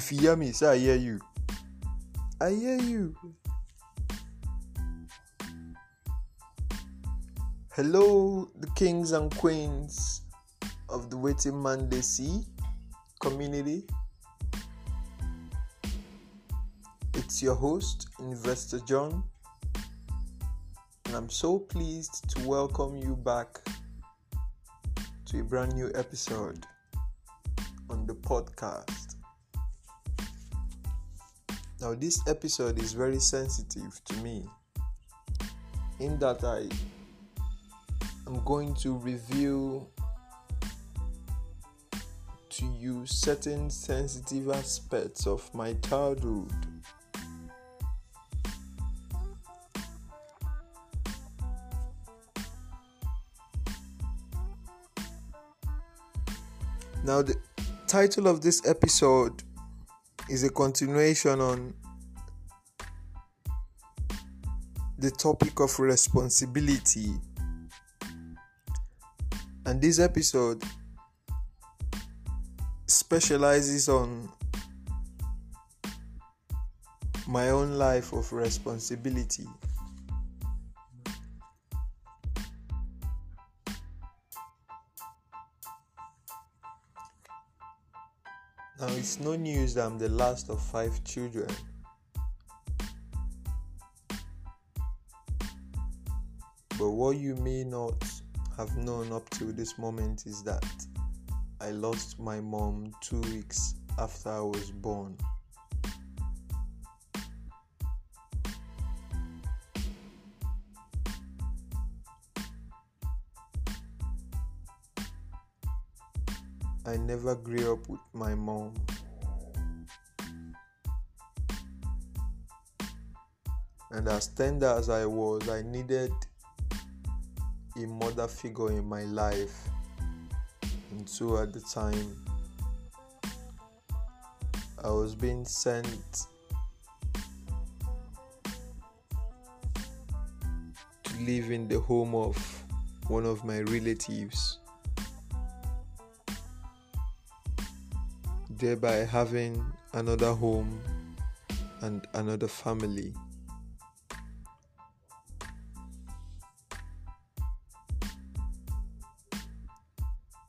If you hear me, say I hear you. I hear you. Hello, the kings and queens of the Wetin Man Dey See community. It's your host, Investor John, and I'm so pleased to welcome you back to a brand new episode on the podcast. Now, this episode is very sensitive to me in that I am going to reveal to you certain sensitive aspects of my childhood. Now, the title of this episode is a continuation on the topic of responsibility. And this episode specializes on my own life of responsibility. Now, it's no news that I'm the last of five children. But what you may not have known up to this moment is that I lost my mom two weeks after I was born. I never grew up with my mom. And as tender as I was, I needed a mother figure in my life. And so at the time, I was being sent to live in the home of one of my relatives. Thereby having another home and another family.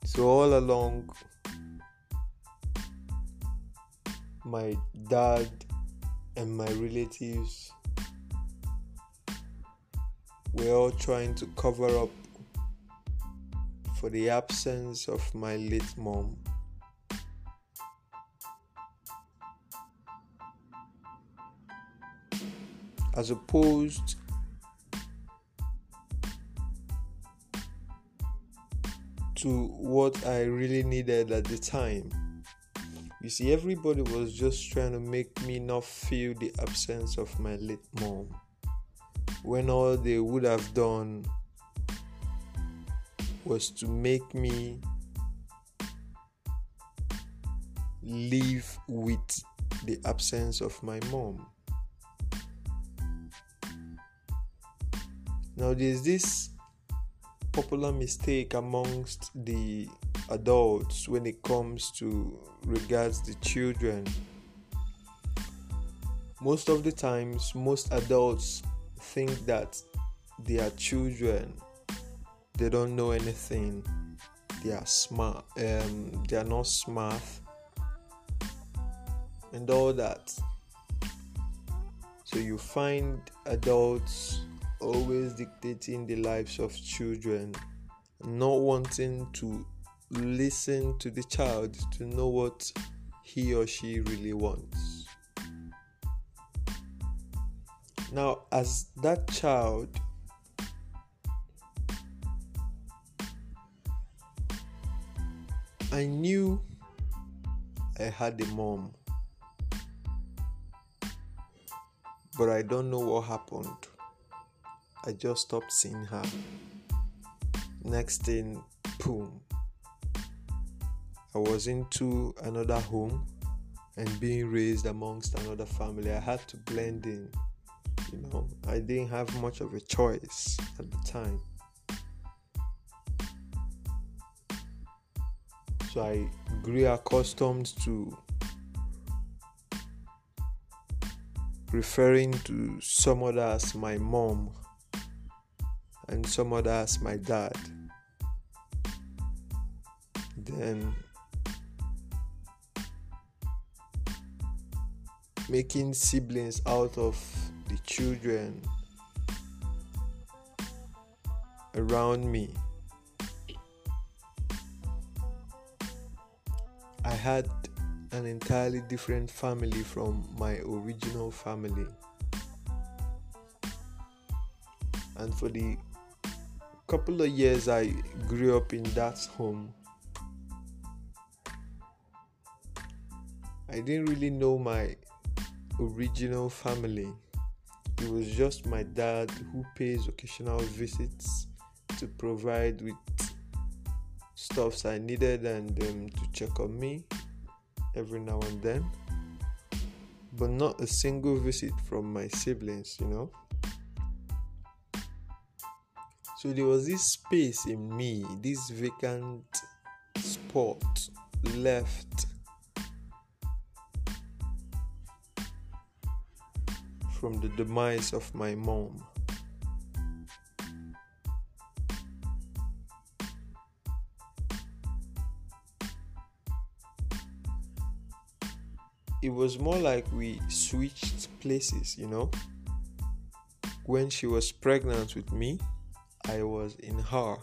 So, all along, my dad and my relatives were all trying to cover up for the absence of my late mom. As opposed to what I really needed at the time. You see, everybody was just trying to make me not feel the absence of my late mom when all they would have done was to make me live with the absence of my mom. Now, there's this popular mistake amongst the adults when it comes to regards the children. Most of the times, most adults think that they are children. They don't know anything. They are smart. Um, they are not smart, and all that. So you find adults always dictating the lives of children, not wanting to listen to the child to know what he or she really wants. Now, as that child, I knew I had a mom, but I don't know what happened. I just stopped seeing her. Next thing, boom. I was into another home and being raised amongst another family. I had to blend in. You know, I didn't have much of a choice at the time. So I grew accustomed to referring to some other as my mom and some other as my dad. Then making siblings out of the children around me. I had an entirely different family from my original family. And for the couple of years I grew up in that home, I didn't really know my original family. It was just my dad who pays occasional visits to provide with stuffs I needed and um, to check on me every now and then. But not a single visit from my siblings, you know. So there was this space in me, this vacant spot left from the demise of my mom. It was more like we switched places, you know. When she was pregnant with me, I was in her.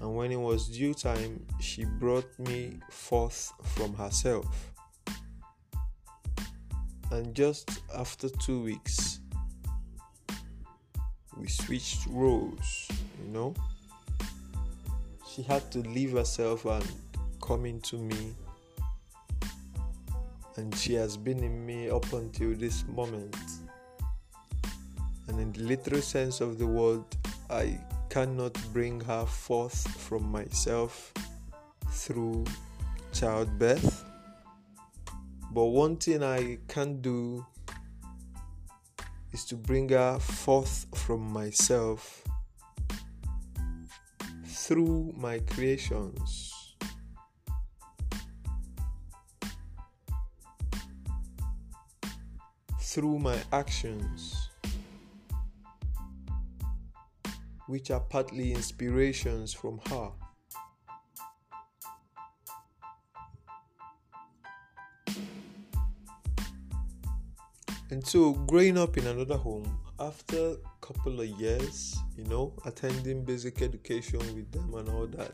And when it was due time, she brought me forth from herself. And just after two weeks, we switched roles, you know. She had to leave herself and come into me. And she has been in me up until this moment. And in the literal sense of the word, I cannot bring her forth from myself through childbirth. But one thing I can do is to bring her forth from myself through my creations. Through my actions. Which are partly inspirations from her. And so, growing up in another home, after a couple of years, you know, attending basic education with them and all that,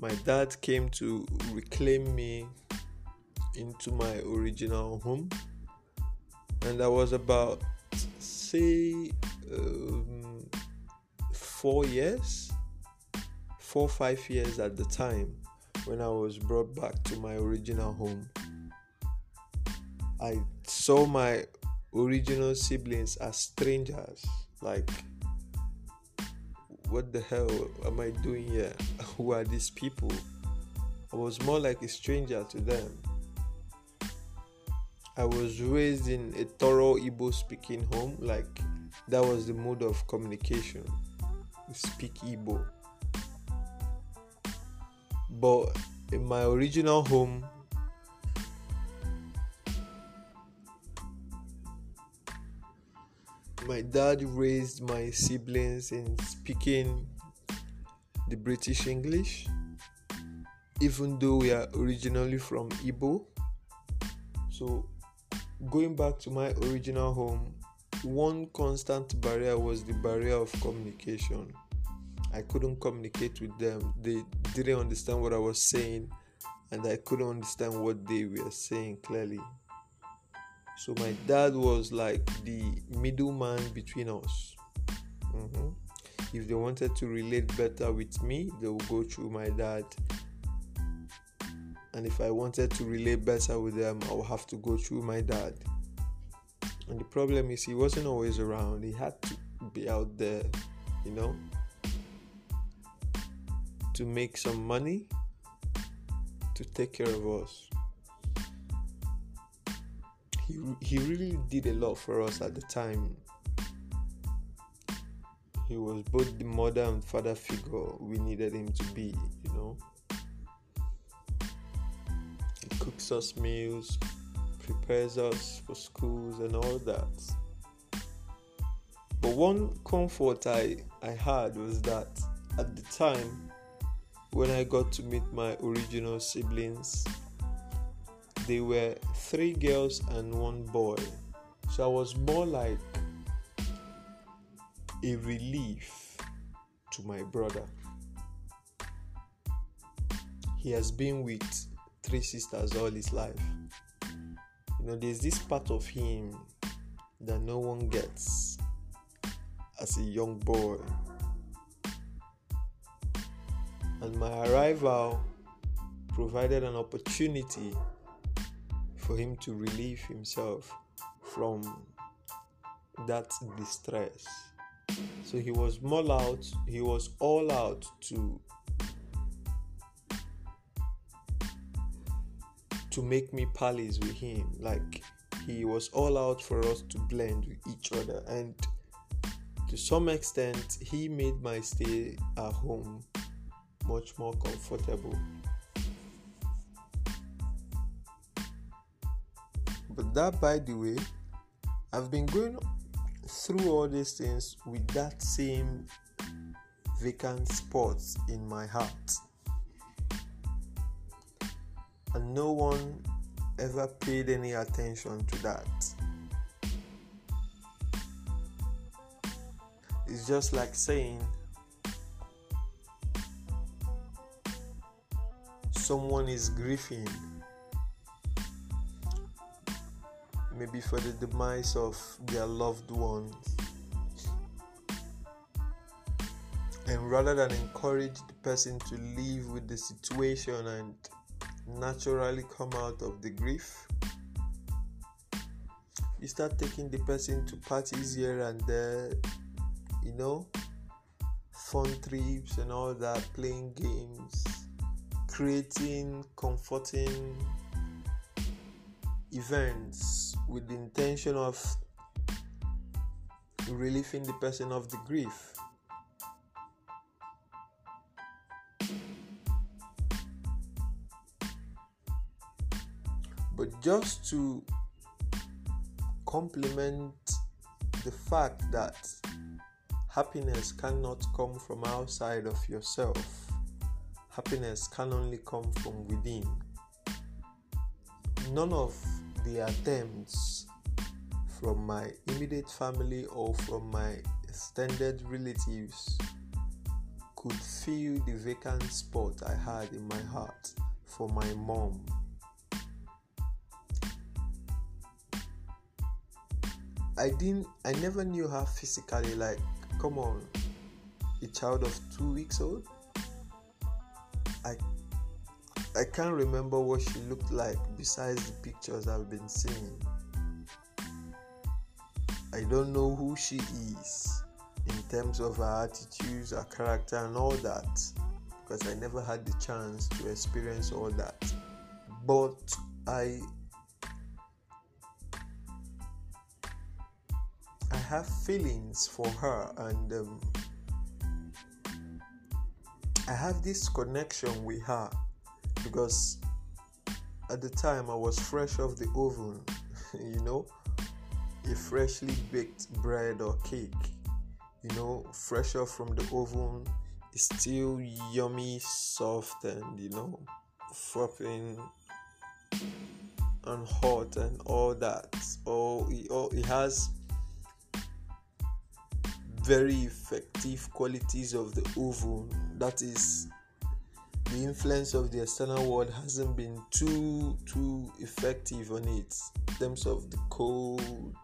my dad came to reclaim me into my original home. And I was about, say, um, four years, four five years at the time when I was brought back to my original home. I saw my original siblings as strangers. Like, what the hell am I doing here? Who are these people? I was more like a stranger to them. I was raised in a thorough Igbo speaking home, like that was the mode of communication. Speak Igbo. But in my original home, my dad raised my siblings in speaking the British English, even though we are originally from Igbo. So, going back to my original home, one constant barrier was the barrier of communication. I couldn't communicate with them. They didn't understand what I was saying, and I couldn't understand what they were saying clearly. So my dad was like the middleman between us. Mm-hmm. If they wanted to relate better with me, they would go through my dad. And if I wanted to relate better with them, I would have to go through my dad. And the problem is, he wasn't always around. He had to be out there, you know, to make some money to take care of us. He, he really did a lot for us at the time. He was both the mother and father figure we needed him to be, you know. He cooks us meals, prepares us for schools and all that. But one comfort I, I had was that at the time when I got to meet my original siblings, they were three girls and one boy. So I was more like a relief to my brother. He has been with three sisters all his life. Know, there's this part of him that no one gets as a young boy. And my arrival provided an opportunity for him to relieve himself from that distress. So he was all out, he was all out to to make me palace with him. Like he was all out for us to blend with each other and to some extent he made my stay at home much more comfortable. But that by the way, I've been going through all these things with that same vacant spot in my heart and no one ever paid any attention to that. It's just like saying someone is grieving, maybe for the demise of their loved ones. And rather than encourage the person to live with the situation and naturally come out of the grief. You start taking the person to parties here and there, you know, fun trips and all that, playing games, creating comforting events with the intention of relieving the person of the grief. But just to complement the fact that happiness cannot come from outside of yourself, happiness can only come from within. None of the attempts from my immediate family or from my extended relatives could fill the vacant spot I had in my heart for my mom. I didn't I never knew her physically like come on a child of two weeks old I I can't remember what she looked like besides the pictures I've been seeing. I don't know who she is in terms of her attitudes, her character, and all that because I never had the chance to experience all that. But I have feelings for her and um, I have this connection with her because at the time I was fresh off the oven, you know, a freshly baked bread or cake, you know, fresh off from the oven, is still yummy, soft, and you know, fluffing and hot and all that. Oh, it, oh, it has very effective qualities of the oven. That is the influence of the external world hasn't been too too effective on it in terms of the cold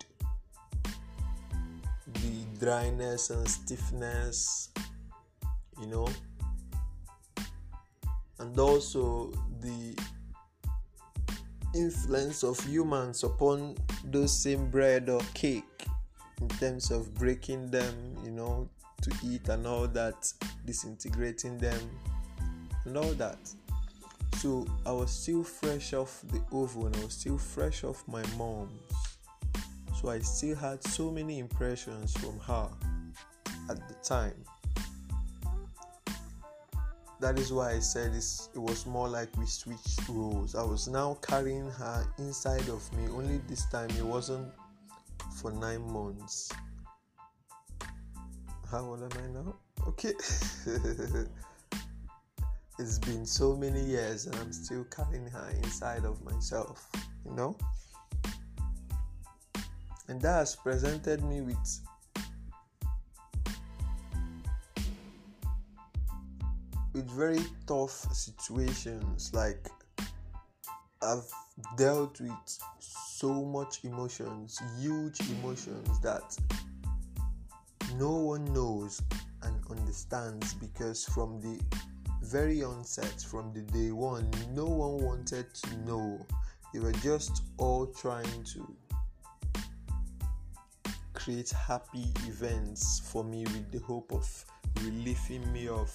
the dryness and stiffness you know. And also the influence of humans upon those same bread or cake in terms of breaking them, you know, to eat and all that, disintegrating them and all that. So I was still fresh off the oven, I was still fresh off my mom's. So I still had so many impressions from her at the time. that is why I said it was more like we switched roles. I was now carrying her inside of me, only this time it wasn't for nine months. How old am I now? Okay. it's been so many years and I'm still carrying her inside of myself, you know? And that has presented me with with very tough situations like I've dealt with so much emotions, huge emotions that no one knows and understands because from the very onset, from the day one, no one wanted to know. They were just all trying to create happy events for me with the hope of relieving me of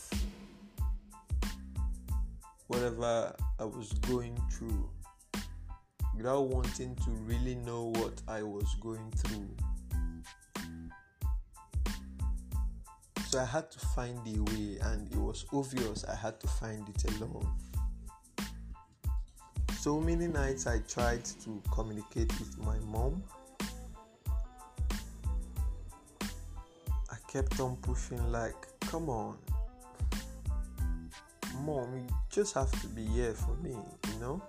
whatever I was going through without wanting to really know what I was going through. So I had to find a way, and it was obvious I had to find it alone. So many nights I tried to communicate with my mom. I kept on pushing, like, come on, mom, you just have to be here for me, you know?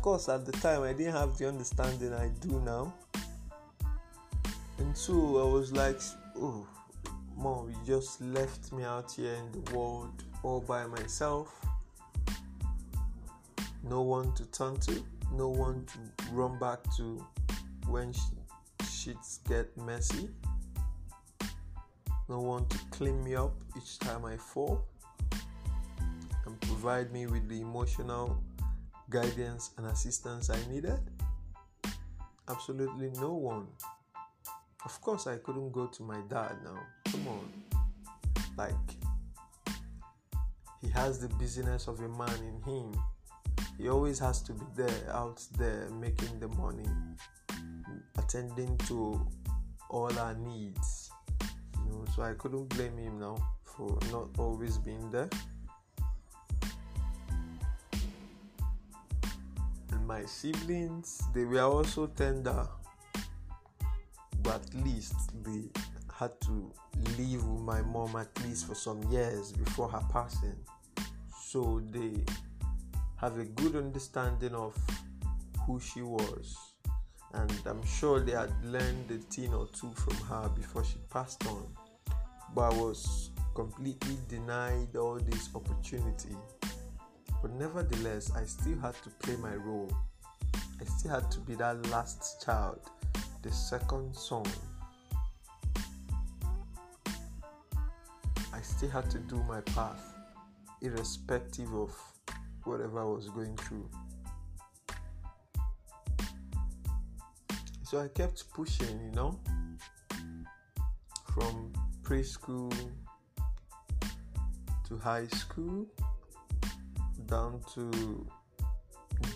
Of course, at the time, I didn't have the understanding I do now. And so I was like, oh, Mom, you just left me out here in the world all by myself. No one to turn to, no one to run back to when shits get messy. No one to clean me up each time I fall and provide me with the emotional guidance and assistance I needed? Absolutely no one. Of course, I couldn't go to my dad now. Come on. Like, he has the business of a man in him. He always has to be there, out there, making the money, attending to all our needs. You know, so I couldn't blame him now for not always being there. My siblings, they were also tender but at least they had to live with my mom at least for some years before her passing. So they have a good understanding of who she was. And I'm sure they had learned a thing or two from her before she passed on. But I was completely denied all this opportunity. But nevertheless, I still had to play my role. I still had to be that last child the second song, I still had to do my path, irrespective of whatever I was going through. So I kept pushing, you know, from preschool to high school, down to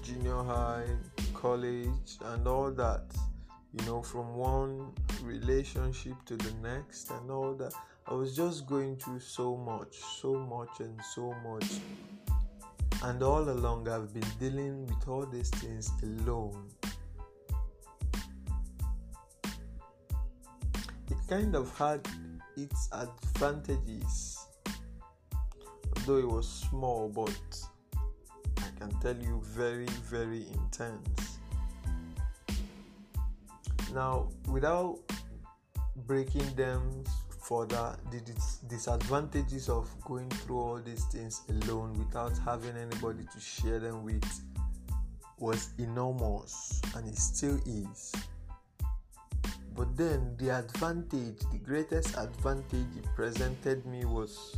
junior high, college, and all that you know, from one relationship to the next and all that. I was just going through so much, so much, and so much. And all along, I've been dealing with all these things alone. It kind of had its advantages, though it was small, but can tell you very, very intense. Now, without breaking them further, the disadvantages of going through all these things alone without having anybody to share them with was enormous and it still is. But then the advantage, the greatest advantage it presented me was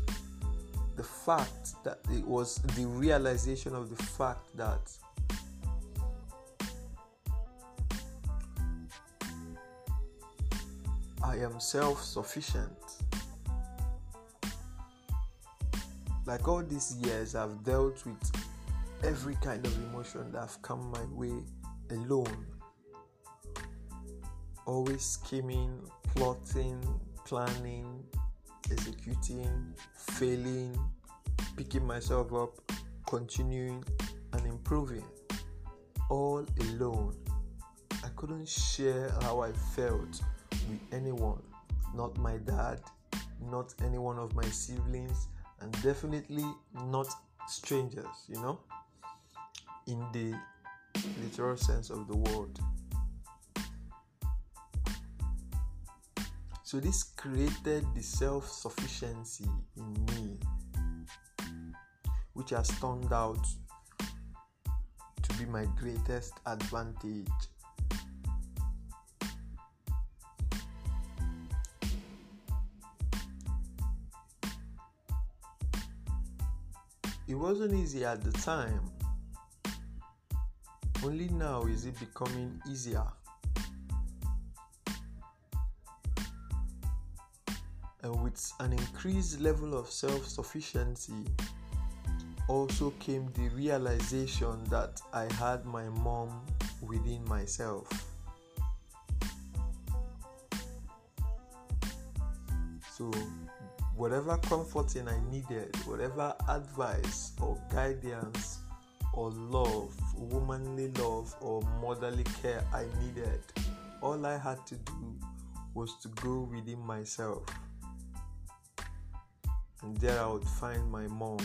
the fact that it was the realization of the fact that I am self sufficient. Like all these years, I've dealt with every kind of emotion that have come my way alone. Always scheming, plotting, planning, executing, failing, picking myself up, continuing, and improving all alone. I couldn't share how I felt with anyone, not my dad, not any one of my siblings, and definitely not strangers, you know, in the literal sense of the word. So, this created the self sufficiency in me, which has turned out to be my greatest advantage. It wasn't easy at the time. Only now is it becoming easier. With an increased level of self sufficiency, also came the realization that I had my mom within myself. So, whatever comforting I needed, whatever advice or guidance or love, womanly love or motherly care I needed, all I had to do was to go within myself. And there I would find my mom.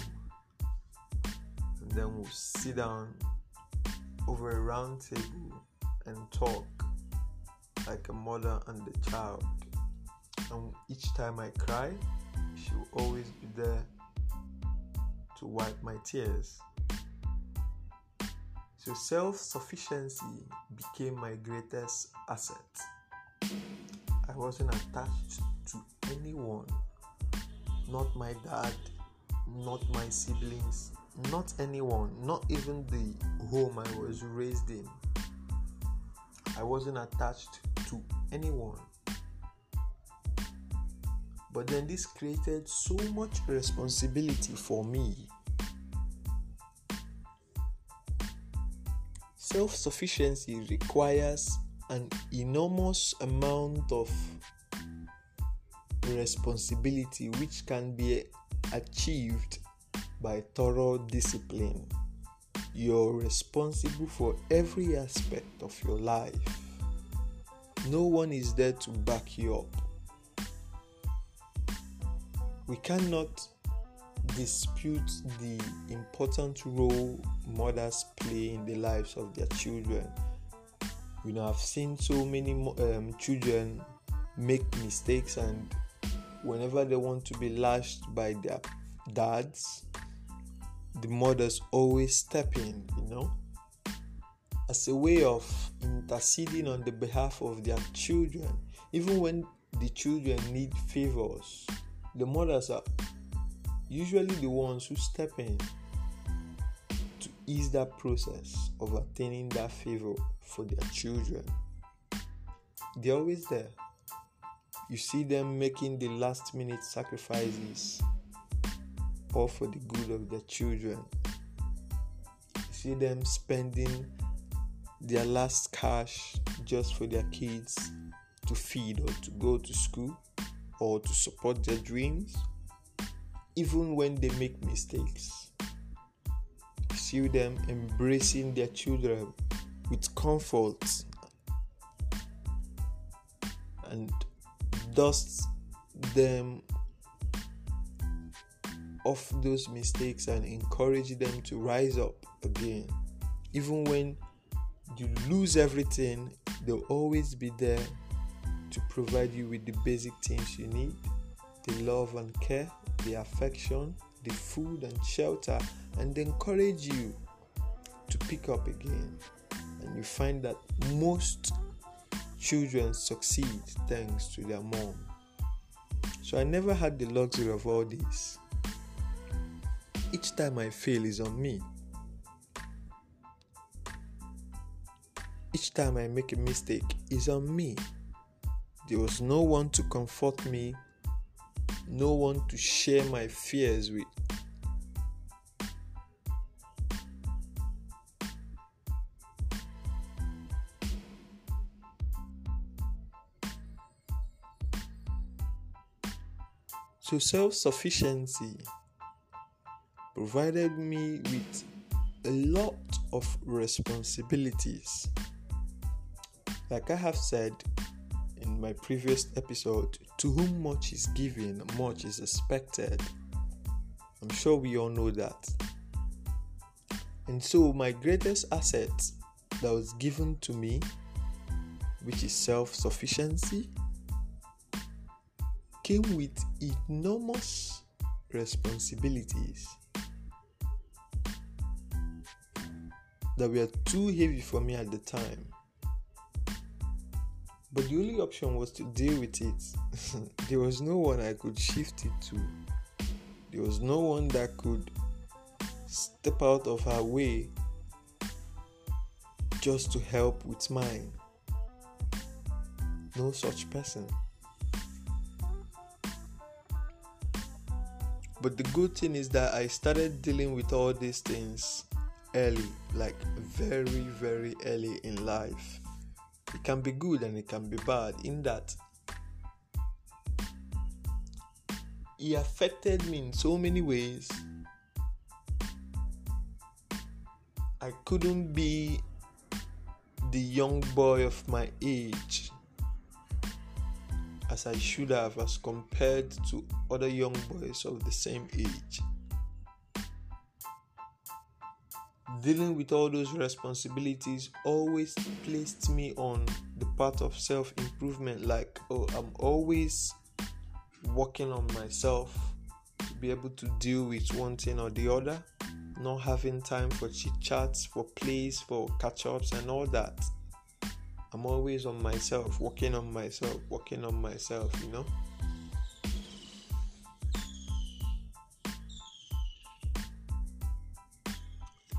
And then we'll sit down over a round table and talk like a mother and a child. And each time I cry, she will always be there to wipe my tears. So self sufficiency became my greatest asset. I wasn't attached to anyone, not my dad, not my siblings, not anyone, not even the home I was raised in. I wasn't attached to anyone. But then this created so much responsibility for me. Self sufficiency requires an enormous amount of responsibility which can be achieved by thorough discipline. You're responsible for every aspect of your life. No one is there to back you up we cannot dispute the important role mothers play in the lives of their children. You know, I've seen so many um, children make mistakes, and whenever they want to be lashed by their dads, the mothers always step in, you know, as a way of interceding on the behalf of their children, even when the children need favors the mothers are usually the ones who step in to ease that process of attaining that favor for their children. They're always there. You see them making the last minute sacrifices all for the good of their children. You see them spending their last cash just for their kids to feed or to go to school or to support their dreams, even when they make mistakes. You See them embracing their children with comfort and dust them off those mistakes and encourage them to rise up again. Even when you lose everything, they'll always be there to provide you with the basic things you need the love and care, the affection, the food and shelter, and encourage you to pick up again. And you find that most children succeed thanks to their mom. So I never had the luxury of all this. Each time I fail is on me. Each time I make a mistake is on me. There was no one to comfort me, no one to share my fears with. So, self sufficiency provided me with a lot of responsibilities. Like I have said in my previous episode, to whom much is given, much is expected. I'm sure we all know that. And so, my greatest asset that was given to me, which is self sufficiency, came with enormous responsibilities that were too heavy for me at the time. But the only option was to deal with it. there was no one I could shift it to. There was no one that could step out of her way just to help with mine. No such person. But the good thing is that I started dealing with all these things early, like very, very early in life. It can be good and it can be bad in that it affected me in so many ways. I couldn't be the young boy of my age as I should have as compared to other young boys of the same age. Dealing with all those responsibilities always placed me on the path of self improvement. Like, oh, I'm always working on myself to be able to deal with one thing or the other, not having time for chit chats, for plays, for catch ups, and all that. I'm always on myself, working on myself, working on myself, you know.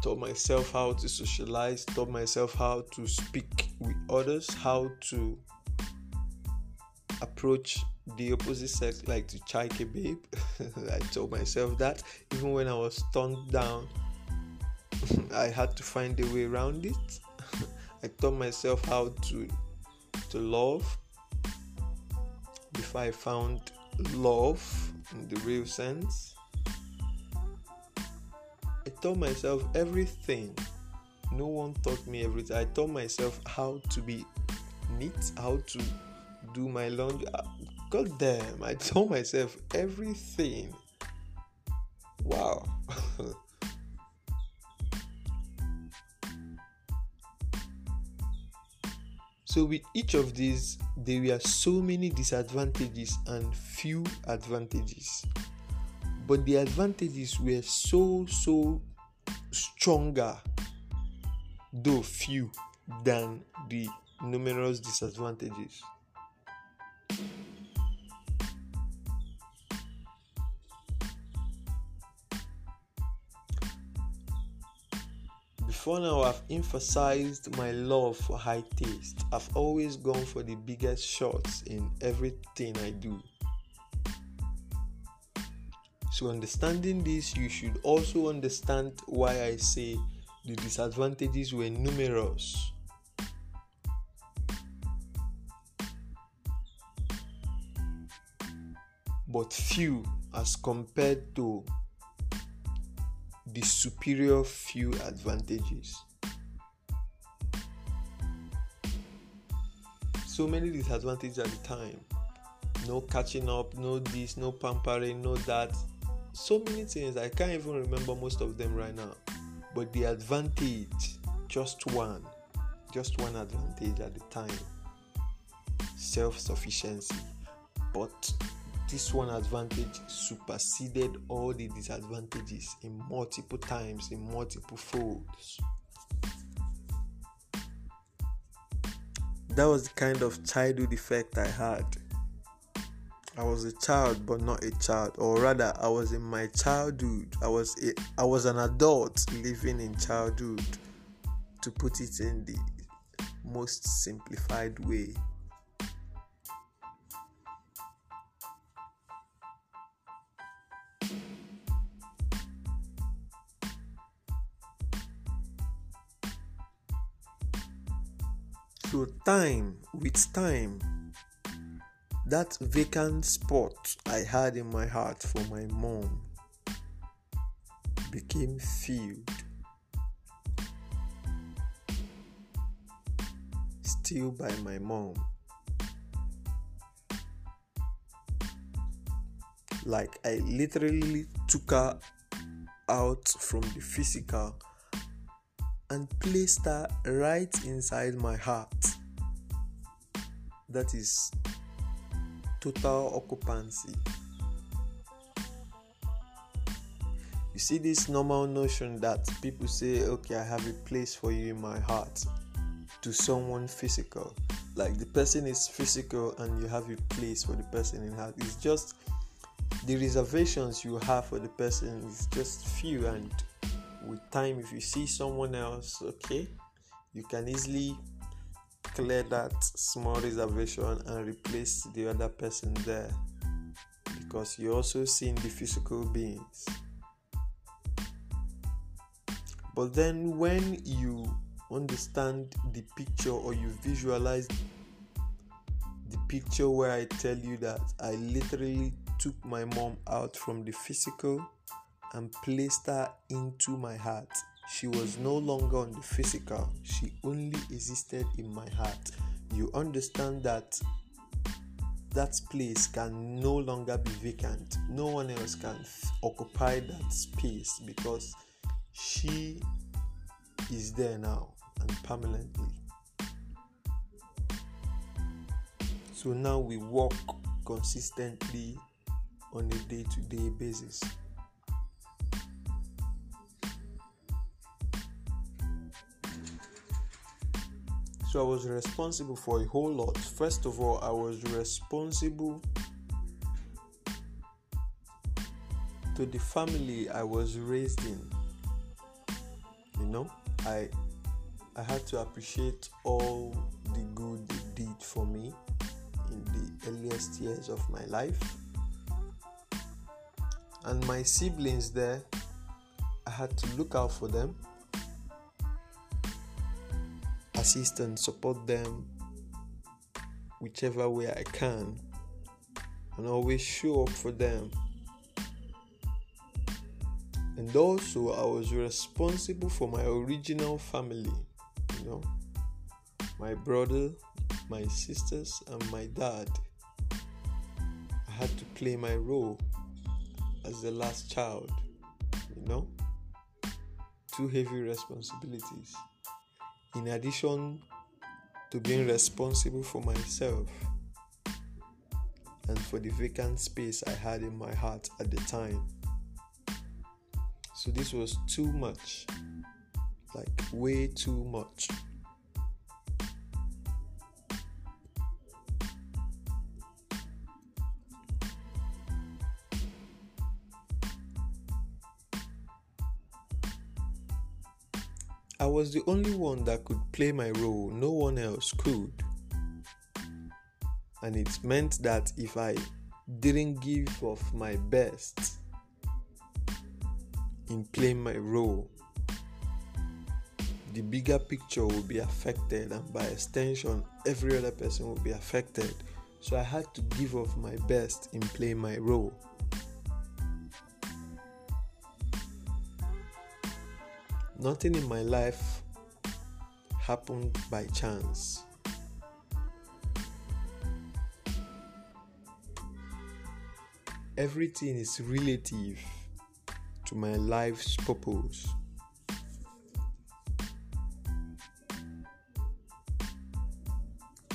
Taught myself how to socialize, taught myself how to speak with others, how to approach the opposite sex like to chike a babe. I told myself that even when I was turned down, I had to find a way around it. I taught myself how to to love before I found love in the real sense. I taught myself everything. No one taught me everything. I taught myself how to be neat, how to do my laundry. God damn, I taught myself everything. Wow. So, with each of these, there were so many disadvantages and few advantages. But the advantages were so, so stronger, though few, than the numerous disadvantages. Before now, I've emphasized my love for high taste. I've always gone for the biggest shots in everything I do. So, understanding this, you should also understand why I say the disadvantages were numerous. But few as compared to the superior few advantages. So many disadvantages at the time. No catching up, no this, no pampering, no that. So many things. I can't even remember most of them right now. But the advantage, just one, just one advantage at the time self sufficiency. But this one advantage superseded all the disadvantages in multiple times, in multiple folds. That was the kind of childhood effect I had. I was a child, but not a child, or rather, I was in my childhood. I was a, I was an adult living in childhood, to put it in the most simplified way. So, time with time, that vacant spot I had in my heart for my mom became filled. Still by my mom. Like I literally took her out from the physical and placed her right inside my heart. That is total occupancy. You see, this normal notion that people say, Okay, I have a place for you in my heart to someone physical. Like the person is physical and you have a place for the person in heart. It's just the reservations you have for the person is just few and with time if you see someone else okay you can easily clear that small reservation and replace the other person there. Because you also seeing the physical beings. But then when you understand the picture or you visualize the picture where I tell you that I literally took my mom out from the physical and placed her into my heart. She was no longer on the physical, she only existed in my heart. You understand that that place can no longer be vacant. No one else can f- occupy that space because she is there now and permanently. So now we walk consistently on a day to day basis. So I was responsible for a whole lot. First of all, I was responsible to the family I was raised in. You know, I I had to appreciate all the good they did for me in the earliest years of my life. And my siblings there, I had to look out for them assist and support them whichever way I can and always show up for them. And also, I was responsible for my original family, you know, my brother, my sisters, and my dad. I had to play my role as the last child, you know, two heavy responsibilities in addition to being responsible for myself and for the vacant space I had in my heart at the time. So this was too much, like way too much. Was the only one that could play my role, no one else could. And it meant that if I didn't give of my best in playing my role, the bigger picture will be affected, and by extension, every other person will be affected. So I had to give of my best in playing my role. Nothing in my life happened by chance. Everything is relative to my life's purpose.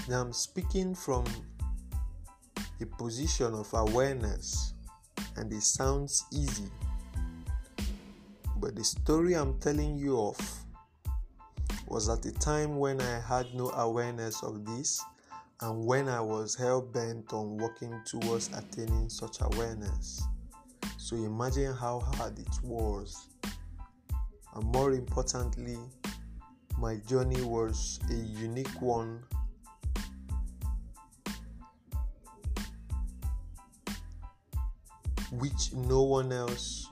Now I'm speaking from a position of awareness, and it sounds easy. But the story I'm telling you of was at a time when I had no awareness of this and when I was hell bent on working towards attaining such awareness. So imagine how hard it was. And more importantly, my journey was a unique one. Which no one else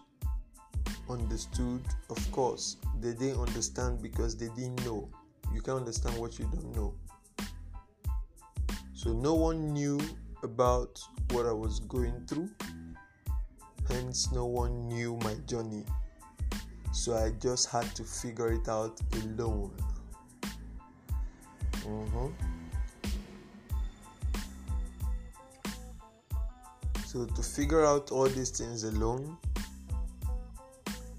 understood. Of course, they didn't understand because they didn't know. You can't understand what you don't know. So, no one knew about what I was going through, hence, no one knew my journey. So I just had to figure it out alone. Mm-hmm. So, to figure out all these things alone,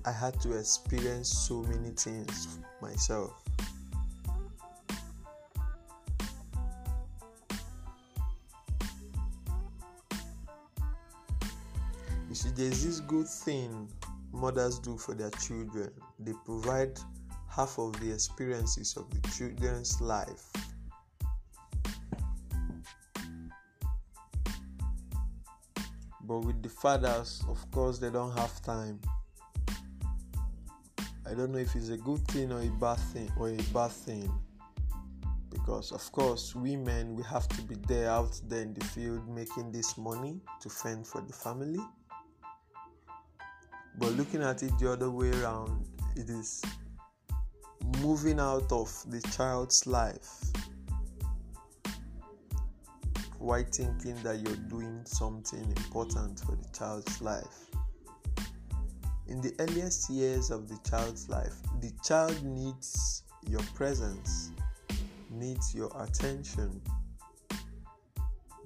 I had to experience so many things myself. You see, there's this good thing mothers do for their children. They provide half of the experiences of the children's life. But with the fathers, of course, they don't have time. I don't know if it's a good thing or a bad thing or a bad thing. Because of course women we have to be there out there in the field making this money to fend for the family. But looking at it the other way around, it is moving out of the child's life why thinking that you're doing something important for the child's life. In the earliest years of the child's life, the child needs your presence, needs your attention.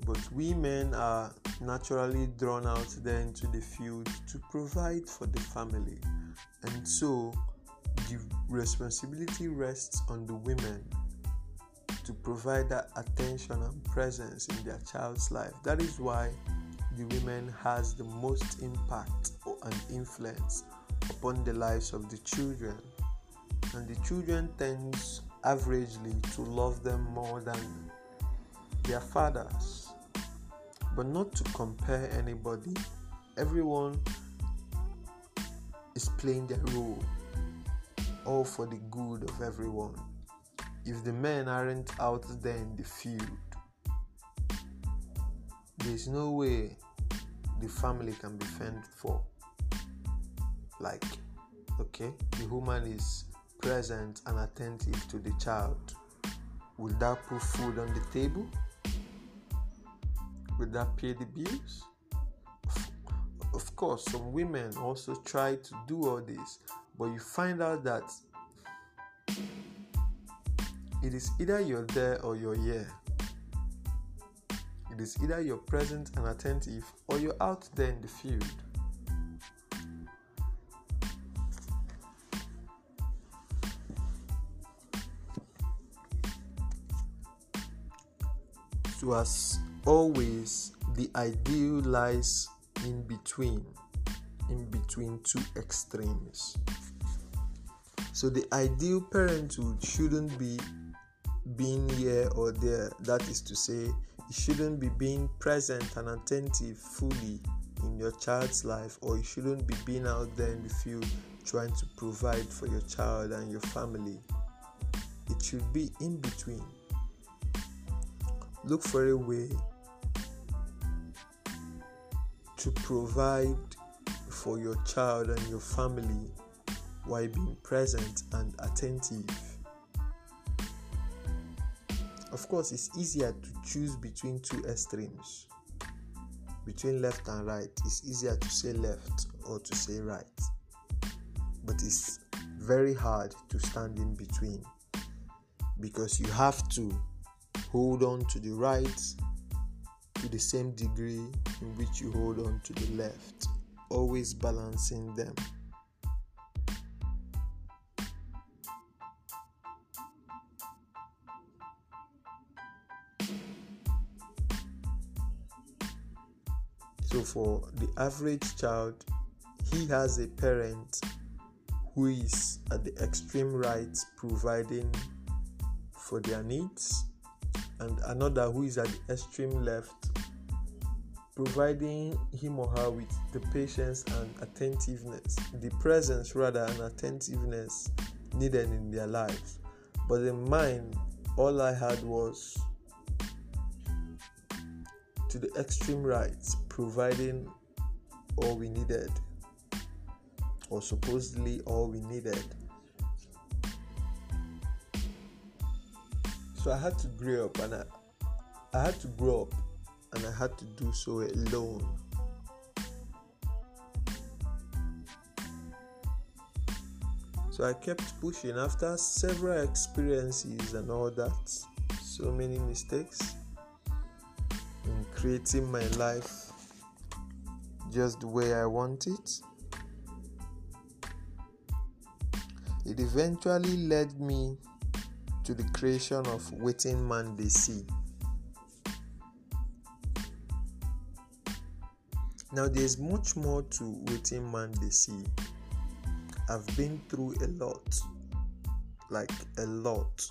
But we men are naturally drawn out there into the field to provide for the family. And so the responsibility rests on the women to provide that attention and presence in their child's life. That is why the women has the most impact and influence upon the lives of the children. And the children tends averagely to love them more than their fathers. But not to compare anybody. Everyone is playing their role all for the good of everyone. If the men aren't out there in the field, there's no way the family can be fended for. Like, okay, the woman is present and attentive to the child. Will that put food on the table? Will that pay the bills? Of course, some women also try to do all this, but you find out that it is either you're there or you're here. It is either you're present and attentive or you're out there in the field. So, as always, the ideal lies in between, in between two extremes. So, the ideal parenthood shouldn't be being here or there. That is to say, you shouldn't be being present and attentive fully in your child's life, or you shouldn't be being out there in the field trying to provide for your child and your family. It should be in between. Look for a way to provide for your child and your family while being present and attentive. Of course, it's easier to choose between two extremes. Between left and right, it's easier to say left or to say right. But it's very hard to stand in between because you have to hold on to the right to the same degree in which you hold on to the left, always balancing them. So, for the average child, he has a parent who is at the extreme right providing for their needs and another who is at the extreme left, providing him or her with the patience and attentiveness, the presence rather, and attentiveness needed in their lives. But in mine, all I had was to the extreme right, providing all we needed, or supposedly all we needed. So I had to grow up and I, I had to grow up and I had to do so alone. So I kept pushing after several experiences and all that. So many mistakes creating my life just the way I want it. It eventually led me to the creation of Wetin Man Dey See. Now, there's much more to Wetin Man Dey See. I've been through a lot, like a lot.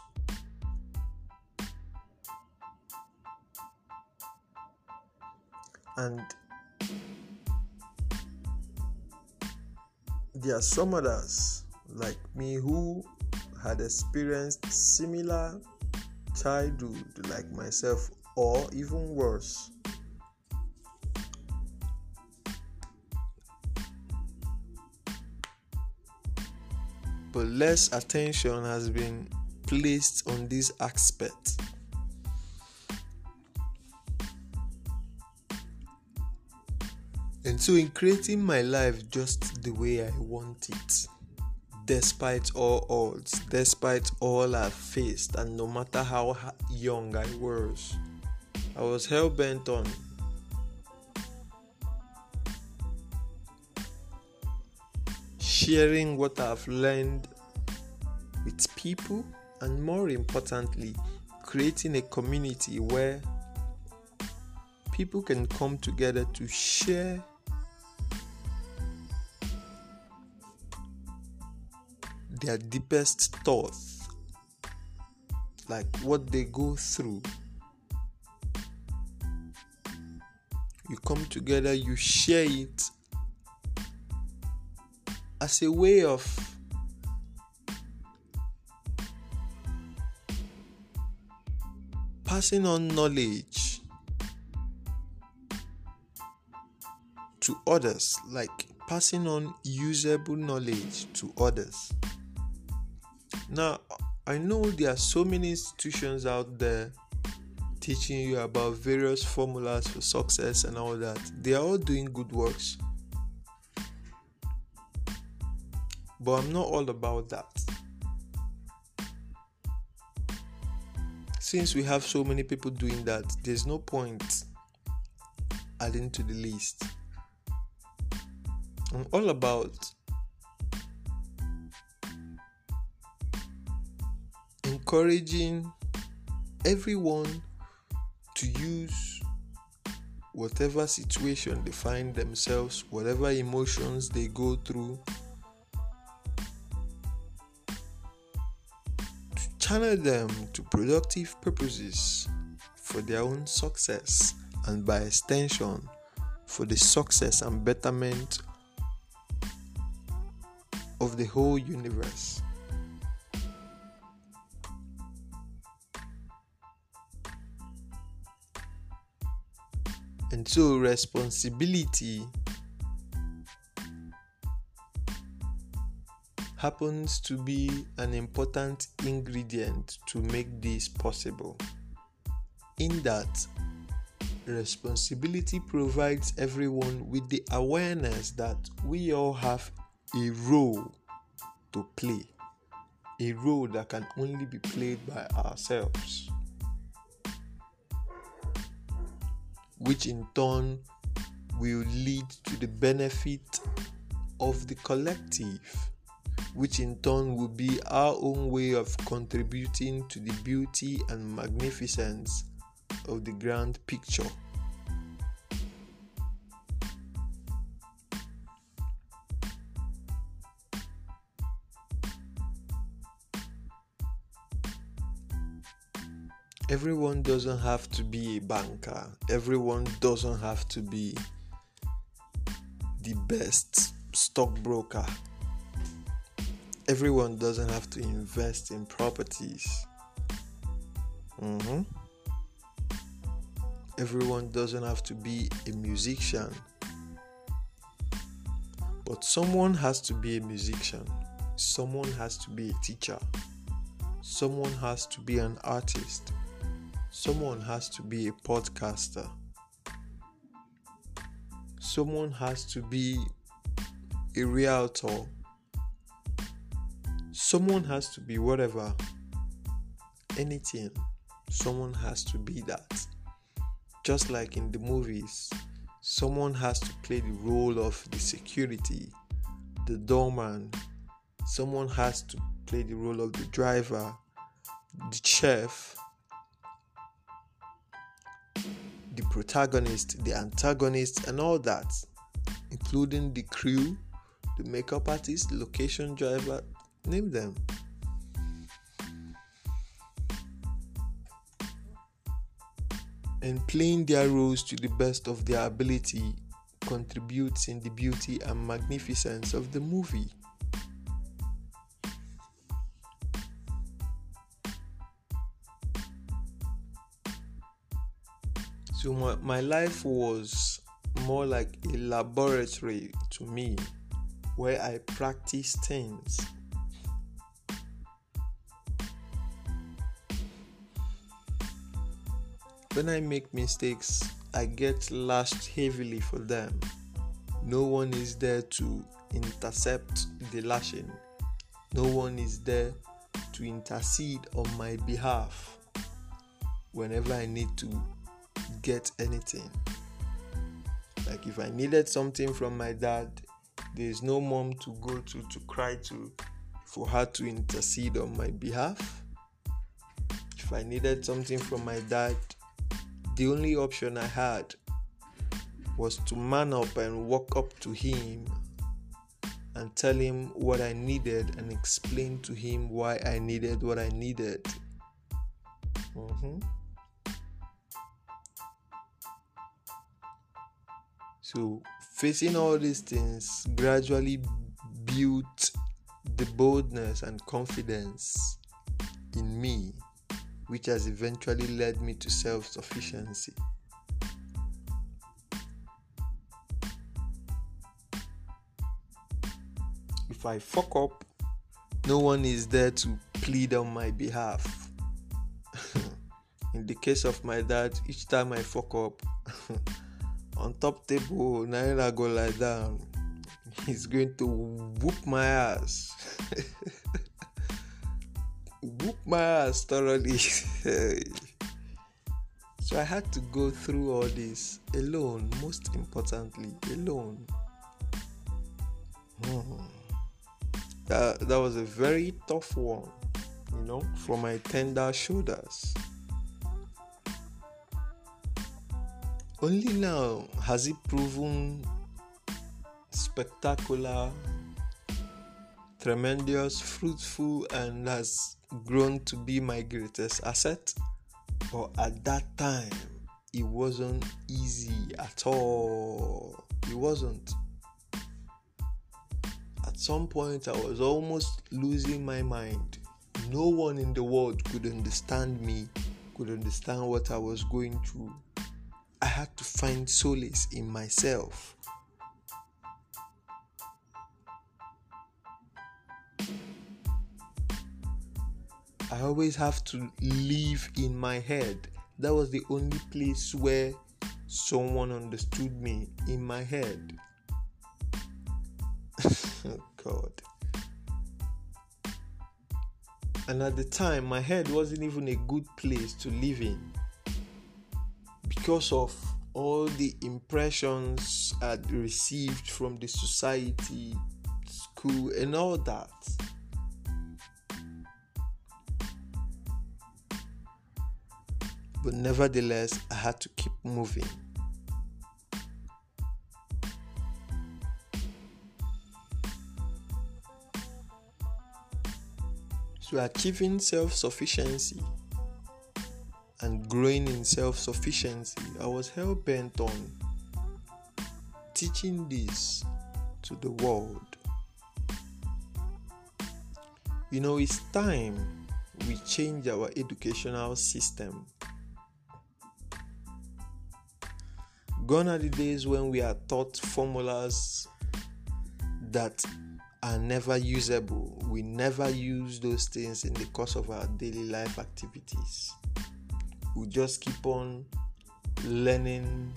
And there are some others like me who had experienced similar childhood like myself or even worse. But less attention has been placed on this aspect so in creating my life just the way i want it. Despite all odds, despite all I faced, and no matter how young I was, I was hell bent on sharing what I've learned with people, and more importantly, creating a community where people can come together to share their deepest thoughts, like what they go through. You come together, you share it as a way of passing on knowledge to others, like passing on usable knowledge to others. Now, I know there are so many institutions out there teaching you about various formulas for success and all that. They are all doing good works. But I'm not all about that. Since we have so many people doing that, there's no point adding to the list. I'm all about encouraging everyone to use whatever situation they find themselves, whatever emotions they go through, to channel them to productive purposes for their own success and by extension for the success and betterment of the whole universe. And so, responsibility happens to be an important ingredient to make this possible. In that, responsibility provides everyone with the awareness that we all have a role to play, a role that can only be played by ourselves. Which in turn will lead to the benefit of the collective, which in turn will be our own way of contributing to the beauty and magnificence of the grand picture. Everyone doesn't have to be a banker, everyone doesn't have to be the best stockbroker, everyone doesn't have to invest in properties. Mm-hmm. Everyone doesn't have to be a musician. But someone has to be a musician. Someone has to be a teacher. Someone has to be an artist. Someone has to be a podcaster. Someone has to be a realtor. someone has to be whatever, anything, someone has to be that. Just like in the movies, someone has to play the role of the security, the doorman, someone has to play the role of the driver, the chef, protagonist, the antagonist, and all that, including the crew, the makeup artist, location driver, name them. And playing their roles to the best of their ability contributes in the beauty and magnificence of the movie. So my, my life was more like a laboratory to me where I practice things. When I make mistakes, I get lashed heavily for them. No one is there to intercept the lashing. No one is there to intercede on my behalf whenever I need to get anything. Like if I needed something from my dad, there's no mom to go to to cry to for her to intercede on my behalf. If I needed something from my dad, the only option I had was to man up and walk up to him and tell him what I needed and explain to him why I needed what I needed. Mm-hmm. So, facing all these things gradually built the boldness and confidence in me, which has eventually led me to self sufficiency. If I fuck up, no one is there to plead on my behalf. in the case of my dad, each time I fuck up, on top table naira go lie down. He's going to whoop my ass. Whoop my ass thoroughly. So i had to go through all this alone most importantly alone. Hmm. that, that was a very tough one you know for my tender shoulders Only now has it proven spectacular, tremendous, fruitful, and has grown to be my greatest asset. But at that time, it wasn't easy at all. It wasn't. At some point, I was almost losing my mind. No one in the world could understand me, could understand what I was going through. I had to find solace in myself. I always have to live in my head. That was the only place where someone understood me in my head. Oh, God. And at the time, my head wasn't even a good place to live in because of all the impressions I'd received from the society, school, and all that. But nevertheless, I had to keep moving. So, achieving self sufficiency and growing in self sufficiency, I was hell bent on teaching this to the world. You know, it's time we change our educational system. Gone are the days when we are taught formulas that are never usable. We never use those things in the course of our daily life activities we just keep on learning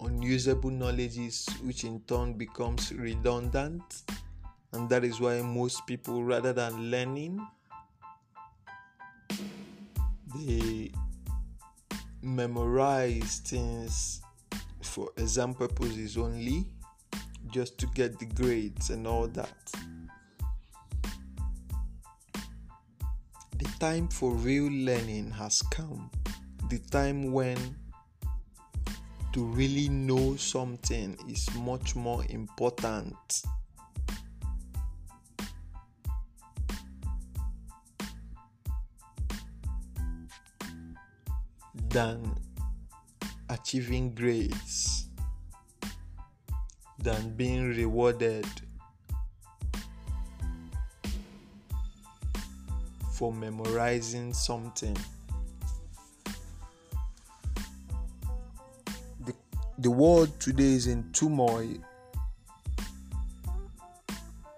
unusable knowledges, which in turn becomes redundant And that is why most people, rather than learning, they memorize things for exam purposes only just to get the grades and all that. Time for real learning has come. The time when to really know something is much more important. Than achieving grades, than being rewarded for memorizing something. The, the world today is in turmoil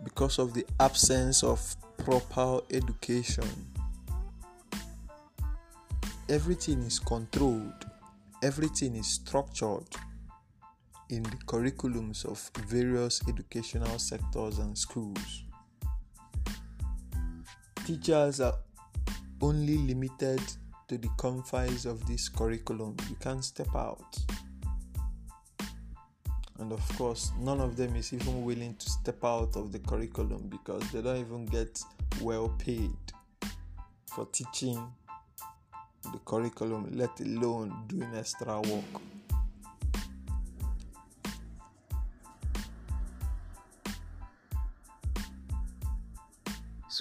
because of the absence of proper education everything is controlled, everything is structured in the curriculums of various educational sectors and schools. Teachers are only limited to the confines of this curriculum. You can't step out. And of course, none of them is even willing to step out of the curriculum because they don't even get well paid for teaching the curriculum, let alone doing extra work.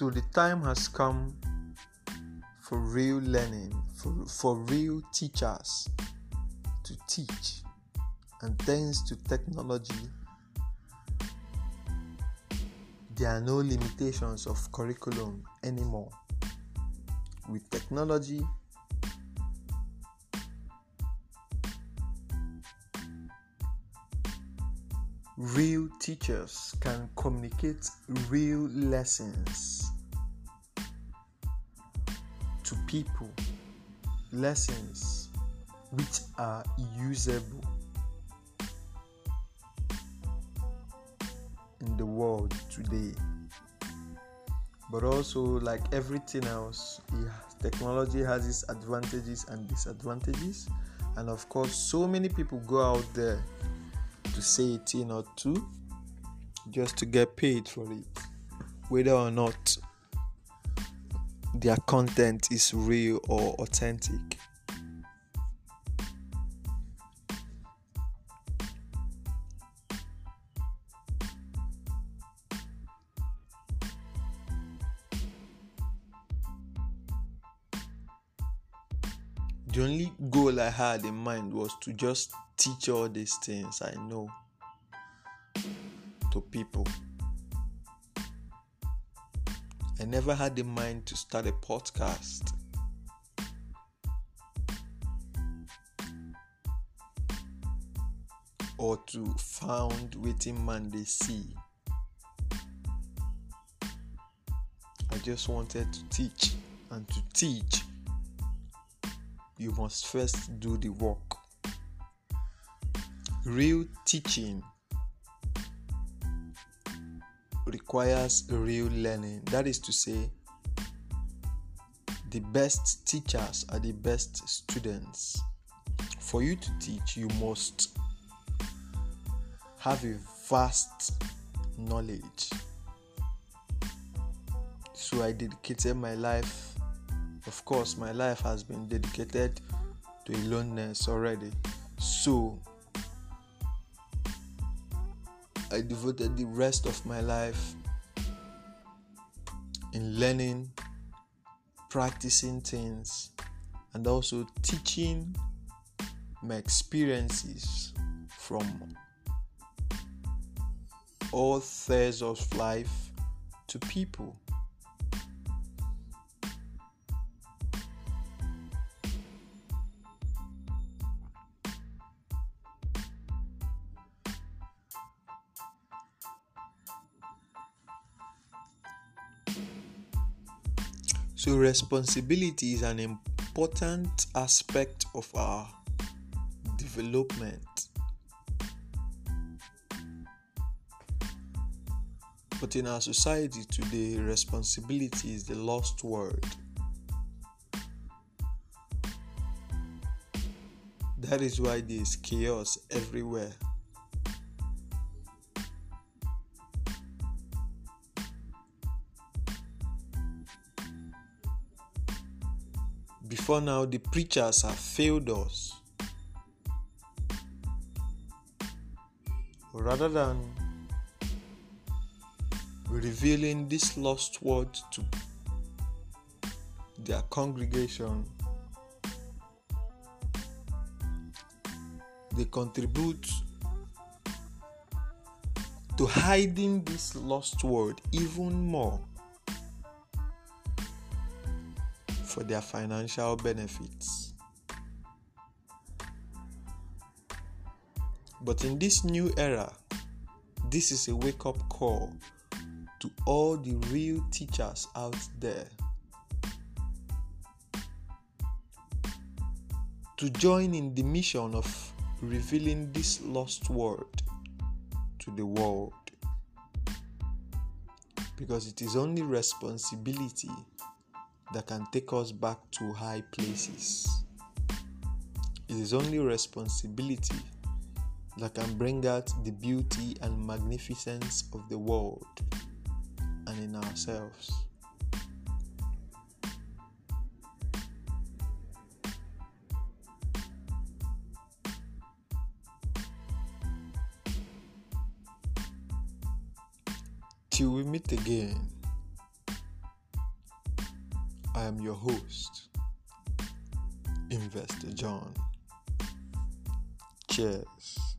So the time has come for real learning, for, for real teachers to teach. And thanks to technology, there are no limitations of curriculum anymore. With technology, real teachers can communicate real lessons to people, lessons which are usable in the world today. But also, like everything else, technology has its advantages and disadvantages. And of course, so many people go out there to say a thing or two just to get paid for it, whether or not their content is real or authentic. I had in mind was to just teach all these things I know to people. I never had in mind to start a podcast. Or to found waiting they see. I just wanted to teach, and to teach, you must first do the work. Real teaching requires real learning. That is to say, the best teachers are the best students. For you to teach, you must have a vast knowledge. So I dedicated my life. Of course, my life has been dedicated to aloneness already. So I devoted the rest of my life in learning, practicing things, and also teaching my experiences from all spheres of life to people. So, responsibility is an important aspect of our development. But in our society today, responsibility is the lost word. That is why there is chaos everywhere. Before now, the preachers have failed us. Rather than revealing this lost word to their congregation, they contribute to hiding this lost word even more for their financial benefits. But in this new era, this is a wake up call to all the real teachers out there to join in the mission of revealing this lost word to the world. Because it is only responsibility that can take us back to high places. It is only responsibility that can bring out the beauty and magnificence of the world and in ourselves. Till we meet again, I am your host, Investor John. Cheers.